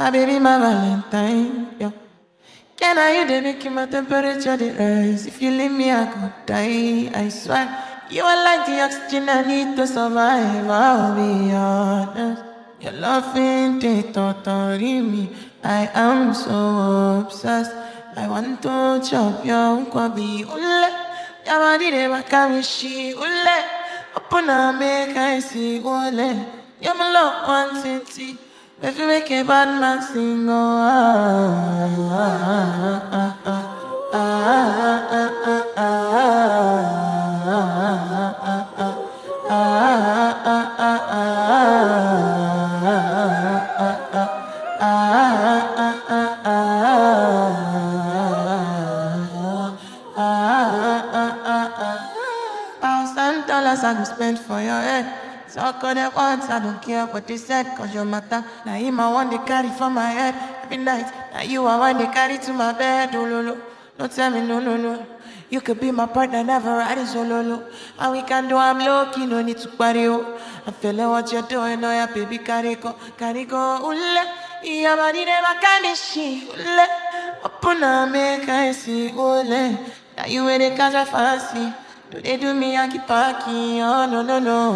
My baby, my Valentine. Yeah. Can I you they make my temperature the rise? If you leave me, I could die. I swear. You are like the oxygen I need to survive. I'll be honest. Your loving they totally me. I am so obsessed. I want to chop your kwabi ule. Your body they back me she ule. Open up make I see ule. You're my love one city. If you make a bad man sing, oh ah ah ah ah ah ah ah Thousand dollars I for your head. Talk all that once, I don't care what they said, cause your matter. Now him I want to carry for my head every night. Now you I want to carry to my bed, oh no no. Tell me no no no. You could be my partner, never riding solo. And we can do I'm low key, no need to party oh. I'm feeling what you're doing, oh yeah, baby, carry go, carry go, ule. Yeah, body never can she, ule. Open up, make I see, ule. Now you the catch I fancy. Do they do me Yankee Parky? Oh no no no.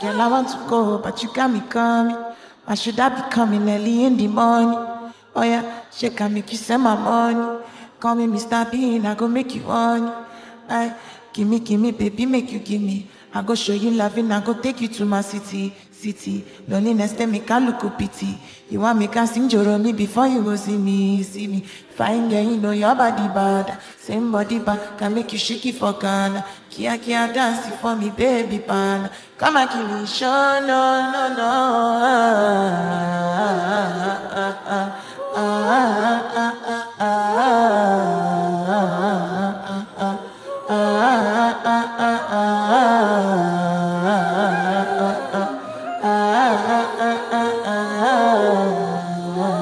Girl, I want to go, but you got me coming. Why should I be coming early in the morning? Oh yeah, she can make you send my money. Call me Mr. Bean, I go make you money. I give me, give me, baby, make you give me. I go show you loving, I go take you to my city, city. Loneliness, they make I look a pity. You want me can sing me before you go see me, see me. Fine girl, you know your body bad. Same body bad, can make you shake it for Ghana. Kia kia dance for me, baby pan. Come and kill it, show, no, no, no.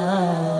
Allah.